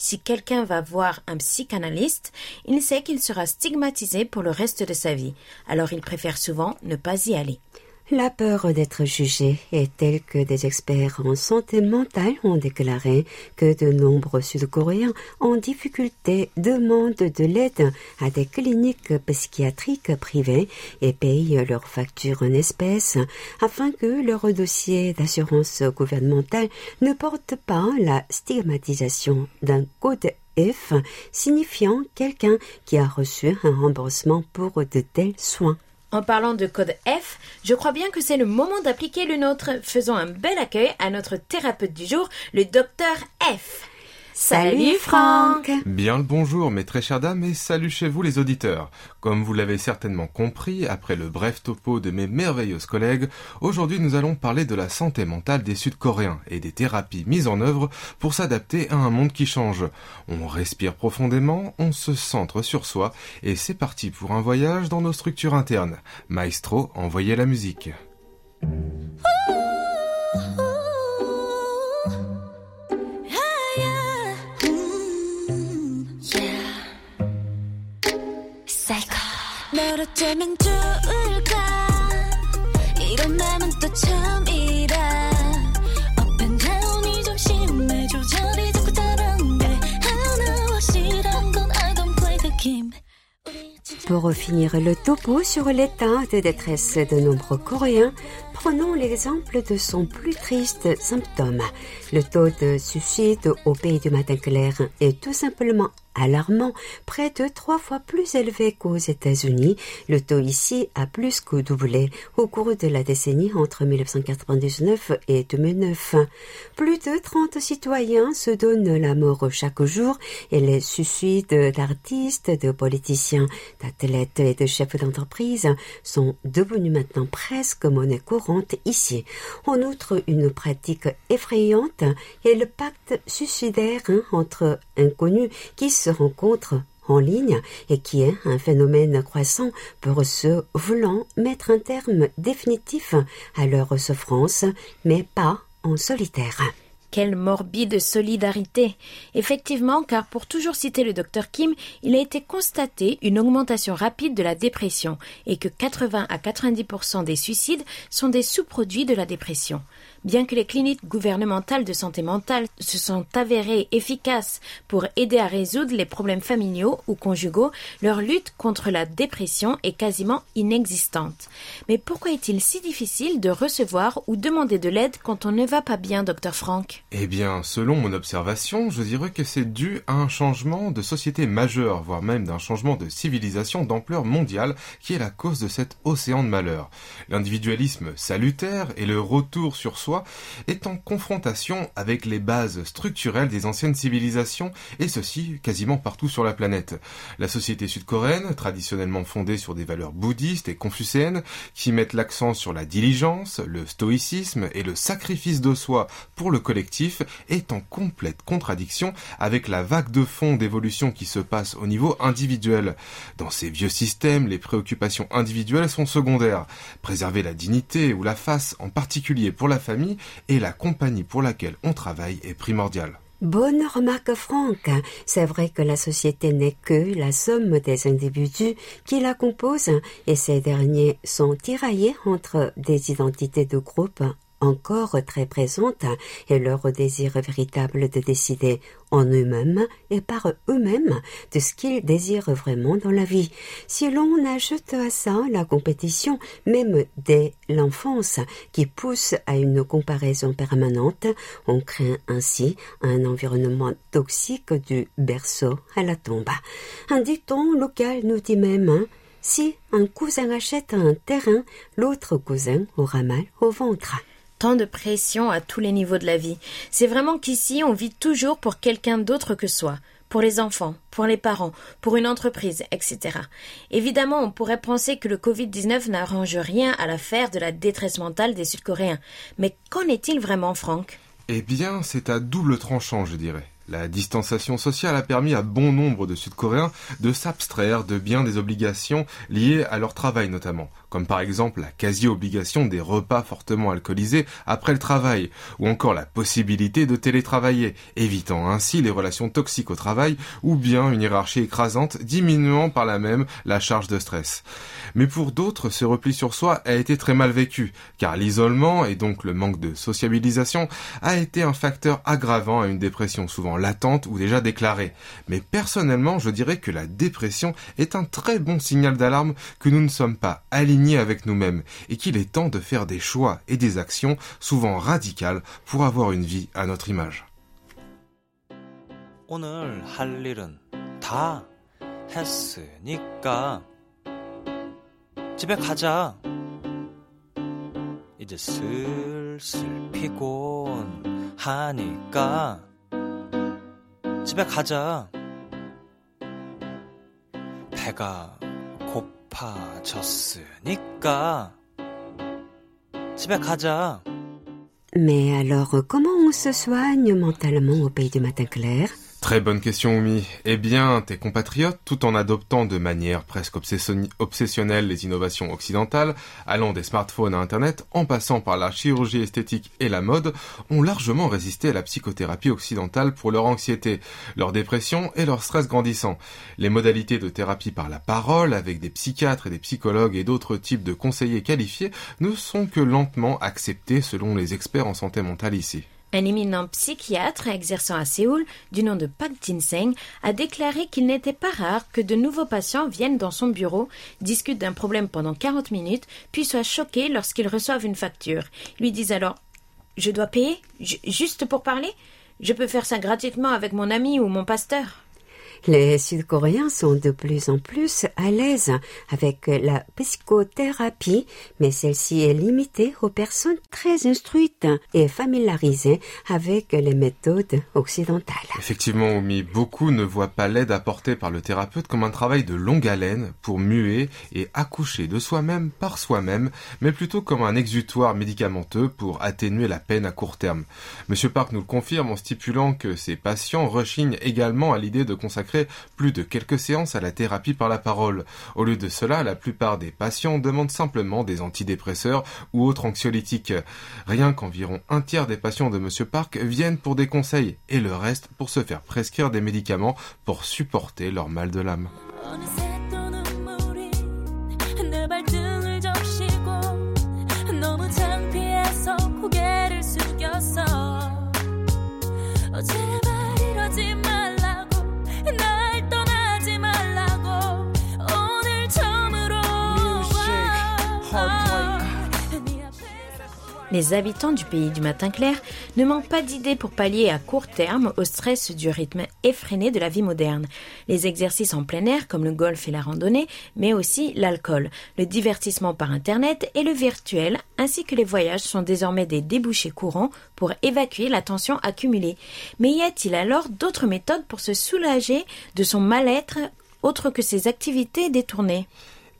A: Si quelqu'un va voir un psychanalyste, il sait qu'il sera stigmatisé pour le reste de sa vie, alors il préfère souvent ne pas y aller.
B: La peur d'être jugé est telle que des experts en santé mentale ont déclaré que de nombreux Sud-Coréens en difficulté demandent de l'aide à des cliniques psychiatriques privées et payent leurs factures en espèces afin que leur dossier d'assurance gouvernementale ne porte pas la stigmatisation d'un code F signifiant quelqu'un qui a reçu un remboursement pour de tels soins.
A: En parlant de code F, je crois bien que c'est le moment d'appliquer le nôtre. Faisons un bel accueil à notre thérapeute du jour, le docteur F. Salut Franck
G: Bien le bonjour mes très chères dames et salut chez vous les auditeurs. Comme vous l'avez certainement compris, après le bref topo de mes merveilleuses collègues, aujourd'hui nous allons parler de la santé mentale des Sud-Coréens et des thérapies mises en œuvre pour s'adapter à un monde qui change. On respire profondément, on se centre sur soi et c'est parti pour un voyage dans nos structures internes. Maestro, envoyez la musique.
H: 어쩌면 좋을까 이런 맘은 또 처음이라 Up and down이 좀 심해 조절이 자꾸 다른데 하나와 싫은 건 I don't play the game
B: Pour finir le topo sur l'état de détresse de nombreux Coréens, prenons l'exemple de son plus triste symptôme. Le taux de suicide au pays du matin clair est tout simplement alarmant, près de trois fois plus élevé qu'aux États-Unis. Le taux ici a plus que doublé au cours de la décennie entre 1999 et 2009. Plus de 30 citoyens se donnent la mort chaque jour et les suicides d'artistes, de politiciens, d'athlètes et de chefs d'entreprise sont devenus maintenant presque monnaie courante ici. En outre, une pratique effrayante est le pacte suicidaire entre inconnus qui se rencontrent en ligne et qui est un phénomène croissant pour ceux voulant mettre un terme définitif à leur souffrance, mais pas en solitaire.
A: Quelle morbide solidarité. Effectivement, car pour toujours citer le docteur Kim, il a été constaté une augmentation rapide de la dépression et que 80 à 90% des suicides sont des sous-produits de la dépression. Bien que les cliniques gouvernementales de santé mentale se sont avérées efficaces pour aider à résoudre les problèmes familiaux ou conjugaux, leur lutte contre la dépression est quasiment inexistante. Mais pourquoi est-il si difficile de recevoir ou demander de l'aide quand on ne va pas bien, docteur Franck?
G: Eh bien, selon mon observation, je dirais que c'est dû à un changement de société majeur, voire même d'un changement de civilisation d'ampleur mondiale qui est la cause de cet océan de malheur. L'individualisme salutaire et le retour sur est en confrontation avec les bases structurelles des anciennes civilisations, et ceci quasiment partout sur la planète. La société sud-coréenne, traditionnellement fondée sur des valeurs bouddhistes et confucéennes, qui mettent l'accent sur la diligence, le stoïcisme et le sacrifice de soi pour le collectif, est en complète contradiction avec la vague de fond d'évolution qui se passe au niveau individuel. Dans ces vieux systèmes, les préoccupations individuelles sont secondaires. Préserver la dignité ou la face, en particulier pour la famille, et la compagnie pour laquelle on travaille est primordiale.
B: Bonne remarque, Franck. C'est vrai que la société n'est que la somme des individus qui la composent et ces derniers sont tiraillés entre des identités de groupe encore très présentes et leur désir véritable de décider en eux-mêmes et par eux-mêmes de ce qu'ils désirent vraiment dans la vie. Si l'on ajoute à ça la compétition, même dès l'enfance, qui pousse à une comparaison permanente, on craint ainsi un environnement toxique du berceau à la tombe. Un dicton local nous dit même si un cousin achète un terrain, l'autre cousin aura mal au ventre
A: tant de pression à tous les niveaux de la vie. C'est vraiment qu'ici, on vit toujours pour quelqu'un d'autre que soi. pour les enfants, pour les parents, pour une entreprise, etc. Évidemment, on pourrait penser que le Covid-19 n'arrange rien à l'affaire de la détresse mentale des Sud-Coréens. Mais qu'en est-il vraiment, Franck?
G: Eh bien, c'est à double tranchant, je dirais. La distanciation sociale a permis à bon nombre de Sud-Coréens de s'abstraire de bien des obligations liées à leur travail notamment, comme par exemple la quasi-obligation des repas fortement alcoolisés après le travail, ou encore la possibilité de télétravailler, évitant ainsi les relations toxiques au travail, ou bien une hiérarchie écrasante, diminuant par là même la charge de stress. Mais pour d'autres, ce repli sur soi a été très mal vécu, car l'isolement et donc le manque de sociabilisation a été un facteur aggravant à une dépression souvent latente ou déjà déclarée. Mais personnellement, je dirais que la dépression est un très bon signal d'alarme que nous ne sommes pas alignés avec nous-mêmes et qu'il est temps de faire des choix et des actions souvent radicales pour avoir une vie à notre image.
I: 오늘 할 일은 다 했으니까 집에 가자. 이제 슬슬 피곤하니까 집에 가자. 배가 고파졌으니까 집에 가자.
B: Mais alors, comment on se soigne mentalement au pays du matin clair
G: Très bonne question, Oumi. Eh bien, tes compatriotes, tout en adoptant de manière presque obsession- obsessionnelle les innovations occidentales, allant des smartphones à Internet, en passant par la chirurgie esthétique et la mode, ont largement résisté à la psychothérapie occidentale pour leur anxiété, leur dépression et leur stress grandissant. Les modalités de thérapie par la parole, avec des psychiatres et des psychologues et d'autres types de conseillers qualifiés, ne sont que lentement acceptés selon les experts en santé mentale ici.
A: Un éminent psychiatre exerçant à Séoul, du nom de Park Jin-seng, a déclaré qu'il n'était pas rare que de nouveaux patients viennent dans son bureau, discutent d'un problème pendant 40 minutes, puis soient choqués lorsqu'ils reçoivent une facture. Lui disent alors Je dois payer? Ju- Juste pour parler? Je peux faire ça gratuitement avec mon ami ou mon pasteur.
B: Les Sud-Coréens sont de plus en plus à l'aise avec la psychothérapie, mais celle-ci est limitée aux personnes très instruites et familiarisées avec les méthodes occidentales.
G: Effectivement, Oumi, beaucoup ne voient pas l'aide apportée par le thérapeute comme un travail de longue haleine pour muer et accoucher de soi-même par soi-même, mais plutôt comme un exutoire médicamenteux pour atténuer la peine à court terme. Monsieur Park nous le confirme en stipulant que ses patients rechignent également à l'idée de consacrer plus de quelques séances à la thérapie par la parole. Au lieu de cela, la plupart des patients demandent simplement des antidépresseurs ou autres anxiolytiques. Rien qu'environ un tiers des patients de Monsieur Park viennent pour des conseils et le reste pour se faire prescrire des médicaments pour supporter leur mal de l'âme.
A: Les habitants du pays du matin clair ne manquent pas d'idées pour pallier à court terme au stress du rythme effréné de la vie moderne. Les exercices en plein air comme le golf et la randonnée, mais aussi l'alcool, le divertissement par Internet et le virtuel, ainsi que les voyages sont désormais des débouchés courants pour évacuer la tension accumulée. Mais y a-t-il alors d'autres méthodes pour se soulager de son mal-être autre que ces activités détournées?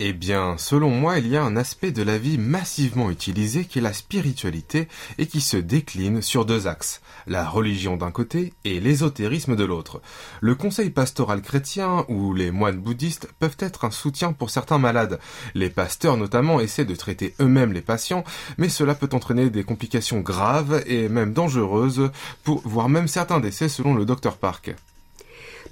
G: Eh bien, selon moi, il y a un aspect de la vie massivement utilisé qui est la spiritualité et qui se décline sur deux axes, la religion d'un côté et l'ésotérisme de l'autre. Le conseil pastoral chrétien ou les moines bouddhistes peuvent être un soutien pour certains malades. Les pasteurs notamment essaient de traiter eux-mêmes les patients, mais cela peut entraîner des complications graves et même dangereuses, pour, voire même certains décès selon le docteur Park.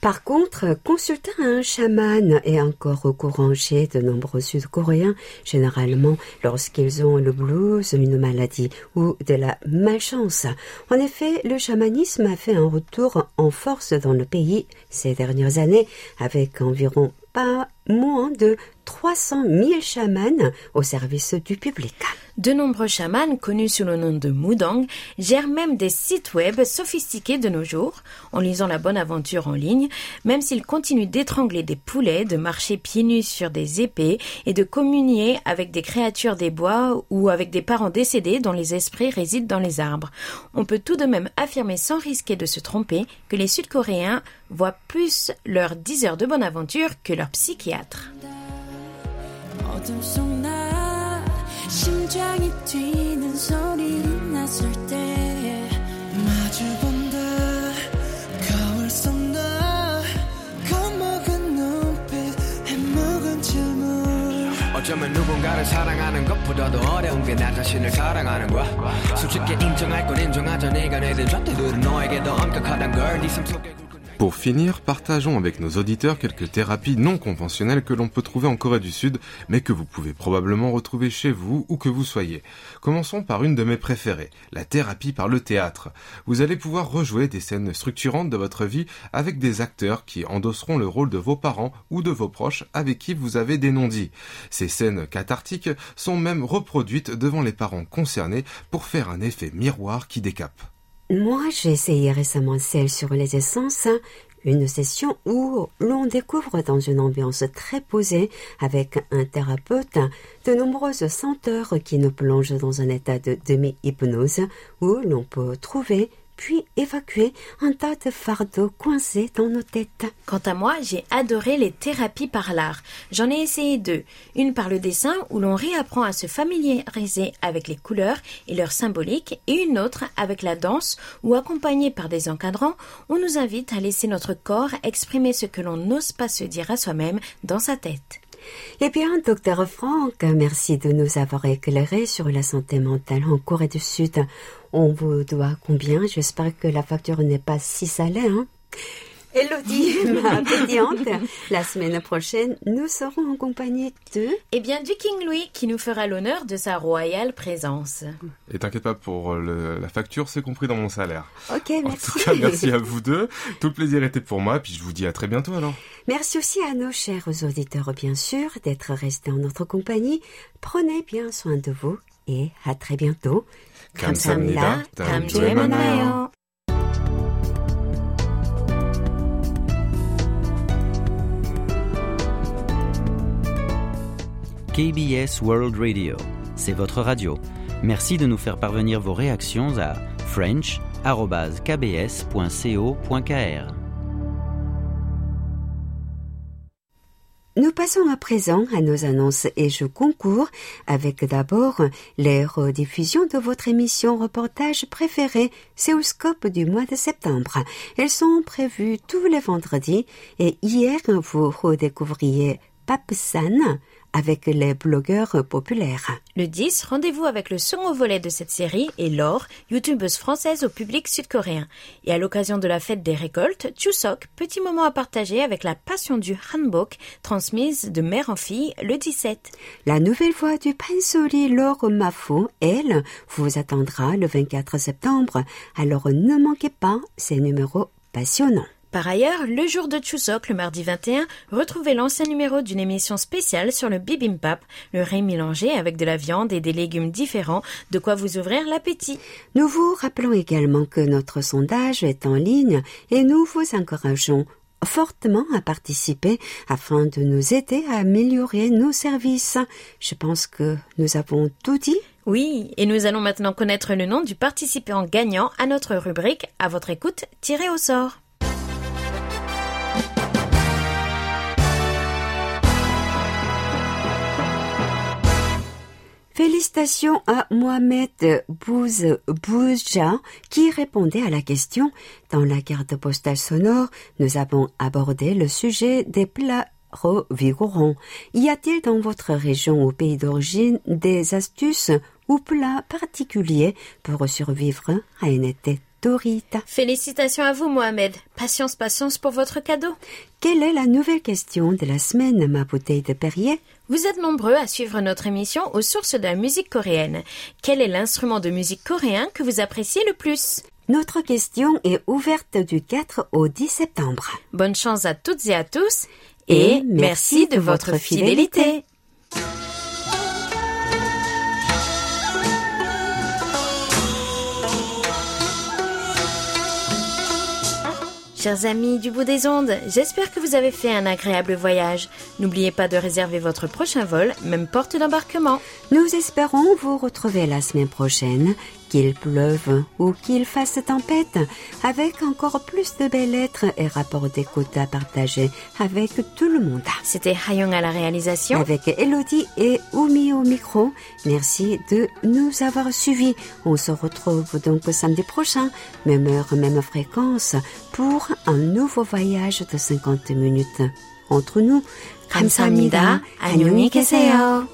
B: Par contre, consulter un chaman est encore courant chez de nombreux Sud-Coréens, généralement lorsqu'ils ont le blues, une maladie ou de la malchance. En effet, le chamanisme a fait un retour en force dans le pays ces dernières années, avec environ pas moins de 300 000 chamans au service du public.
A: De nombreux chamans, connus sous le nom de Mudang, gèrent même des sites web sophistiqués de nos jours, en lisant la bonne aventure en ligne, même s'ils continuent d'étrangler des poulets, de marcher pieds nus sur des épées et de communier avec des créatures des bois ou avec des parents décédés dont les esprits résident dans les arbres. On peut tout de même affirmer sans risquer de se tromper que les Sud-Coréens voient plus leurs 10 heures de bonne aventure que leurs psychiatres.
H: 심장이 뛰는 소리 났을 때 마주본다. 거울 속나 겁먹은 눈빛 해묵은 질문.
J: 어쩌면 누군가를 사랑하는 것보다도 어려운 게 나 자신을 사랑하는 거야. 솔직히 인정할 건 인정하자. 내가 내든 좌태들은 너에게 더 엄격하단 걸네삶 속에
G: Pour finir, partageons avec nos auditeurs quelques thérapies non conventionnelles que l'on peut trouver en Corée du Sud, mais que vous pouvez probablement retrouver chez vous où que vous soyez. Commençons par une de mes préférées, la thérapie par le théâtre. Vous allez pouvoir rejouer des scènes structurantes de votre vie avec des acteurs qui endosseront le rôle de vos parents ou de vos proches avec qui vous avez des non-dits. Ces scènes cathartiques sont même reproduites devant les parents concernés pour faire un effet miroir qui décape.
B: Moi, j'ai essayé récemment celle sur les essences, une session où l'on découvre dans une ambiance très posée avec un thérapeute de nombreuses senteurs qui nous plongent dans un état de demi-hypnose où l'on peut trouver puis évacuer un tas de fardeaux coincés dans nos têtes.
A: Quant à moi, j'ai adoré les thérapies par l'art. J'en ai essayé deux. Une par le dessin, où l'on réapprend à se familiariser avec les couleurs et leurs symboliques, et une autre avec la danse, où accompagnée par des encadrants, on nous invite à laisser notre corps exprimer ce que l'on n'ose pas se dire à soi-même dans sa tête.
B: Eh bien, docteur Franck, merci de nous avoir éclairé sur la santé mentale en Corée du Sud. On vous doit combien? J'espère que la facture n'est pas si salée, hein Elodie, <laughs> ma pédiante, la semaine prochaine, nous serons en compagnie de...
A: Eh bien, du King Louis, qui nous fera l'honneur de sa royale présence.
G: Et t'inquiète pas pour le- la facture, c'est compris dans mon salaire.
B: Ok,
G: En
B: merci.
G: tout cas, merci à vous deux. Tout le plaisir était pour moi, puis je vous dis à très bientôt alors.
B: Merci aussi à nos chers auditeurs, bien sûr, d'être restés en notre compagnie. Prenez bien soin de vous et à très bientôt.
G: 감사합니다.
A: 다음 주에 만나요.
K: KBS World Radio, c'est votre radio. Merci de nous faire parvenir vos réactions à french.kbs.co.kr.
B: Nous passons à présent à nos annonces et jeux concours avec d'abord les rediffusions de votre émission reportage préférée Séoulscope du mois de septembre. Elles sont prévues tous les vendredis et hier vous redécouvriez Papsan avec les blogueurs populaires.
A: Le 10, rendez-vous avec le second volet de cette série et Laure, youtubeuse française au public sud-coréen. Et à l'occasion de la fête des récoltes, Chuseok, petit moment à partager avec la passion du hanbok transmise de mère en fille le 17.
B: La nouvelle voix du Pansori Laure Mafo, elle, vous attendra le 24 septembre. Alors ne manquez pas ces numéros passionnants.
A: Par ailleurs, le jour de Chuseok, le mardi 21, retrouvez l'ancien numéro d'une émission spéciale sur le bibimbap, le riz mélangé avec de la viande et des légumes différents, de quoi vous ouvrir l'appétit.
B: Nous vous rappelons également que notre sondage est en ligne et nous vous encourageons fortement à participer afin de nous aider à améliorer nos services. Je pense que nous avons tout dit.
A: Oui, et nous allons maintenant connaître le nom du participant gagnant à notre rubrique À votre écoute, tiré au sort.
B: Félicitations à Mohamed Bouz Bouzja qui répondait à la question. Dans la carte postale sonore, nous avons abordé le sujet des plats revigorants. Y a-t-il dans votre région ou pays d'origine des astuces ou plats particuliers pour survivre à une été
A: Félicitations à vous, Mohamed. Patience, patience pour votre cadeau.
B: Quelle est la nouvelle question de la semaine, ma bouteille de Perrier?
A: Vous êtes nombreux à suivre notre émission aux sources de la musique coréenne. Quel est l'instrument de musique coréen que vous appréciez le plus?
B: Notre question est ouverte du 4 au 10 septembre.
A: Bonne chance à toutes et à tous et, merci de votre fidélité. Chers amis du bout des ondes, j'espère que vous avez fait un agréable voyage. N'oubliez pas de réserver votre prochain vol, même porte d'embarquement.
B: Nous espérons vous retrouver la semaine prochaine, qu'il pleuve ou qu'il fasse tempête, avec encore plus de belles lettres et rapports d'écoute à partager avec tout le monde.
A: C'était Hayong à la réalisation.
B: Avec Elodie et Oumi au micro, merci de nous avoir suivis. On se retrouve donc samedi prochain, même heure, même fréquence, pour un nouveau voyage de 50 minutes. Entre nous,
A: 감사합니다. 안녕히 계세요.